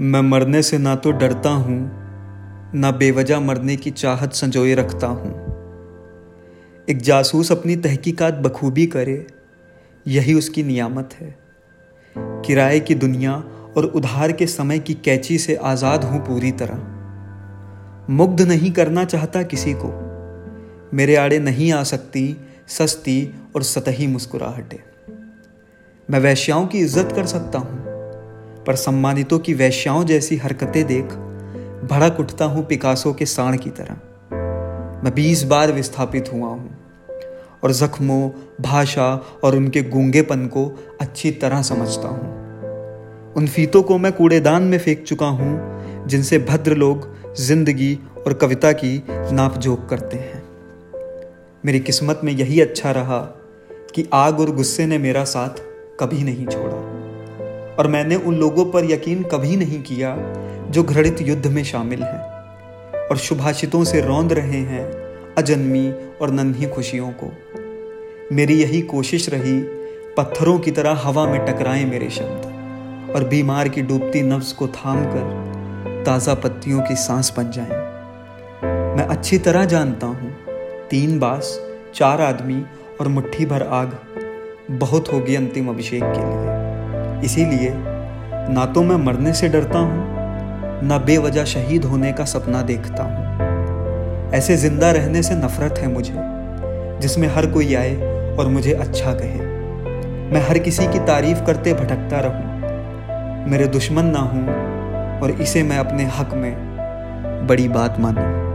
मैं मरने से ना तो डरता हूँ, ना बेवजह मरने की चाहत संजोए रखता हूँ। एक जासूस अपनी तहकीकात बखूबी करे, यही उसकी नियामत है। किराए की दुनिया और उधार के समय की कैची से आज़ाद हूँ पूरी तरह। मुग्ध नहीं करना चाहता किसी को। मेरे आड़े नहीं आ सकती सस्ती और सतही मुस्कुराहटें। मैं वैश्याओं की इज़्ज़त कर सकता हूँ। पर सम्मानितों की वैश्याओं जैसी हरकतें देख भड़क उठता हूँ पिकासो के साण की तरह। मैं बीस बार विस्थापित हुआ हूँ और जख्मों, भाषा और उनके गूंगेपन को अच्छी तरह समझता हूँ। उन फीतों को मैं कूड़ेदान में फेंक चुका हूँ, जिनसे भद्र लोग ज़िंदगी और कविता की नाप जोक करते हैं। मेरी किस्मत में यही अच्छा रहा कि आग और गुस्से ने मेरा साथ कभी नहीं छोड़ा। और मैंने उन लोगों पर यकीन कभी नहीं किया जो घृणित युद्ध में शामिल हैं और शुभाषितों से रौंद रहे हैं अजन्मी और नन्ही खुशियों को मेरी यही कोशिश रही, पत्थरों की तरह हवा में टकराएँ मेरे शब्द और बीमार की डूबती नफ्स को थाम कर ताज़ा पत्तियों की सांस बन जाएँ। मैं अच्छी तरह जानता हूँ, तीन बास, चार आदमी और मुट्ठी भर आग बहुत होगी अंतिम अभिषेक के लिए इसीलिए ना तो मैं मरने से डरता हूँ, ना बेवजह शहीद होने का सपना देखता हूँ। ऐसे ज़िंदा रहने से नफरत है मुझे, जिसमें हर कोई आए और मुझे अच्छा कहे। मैं हर किसी की तारीफ़ करते भटकता रहूँ। मेरे दुश्मन ना हूँ और इसे मैं अपने हक में बड़ी बात मानूं।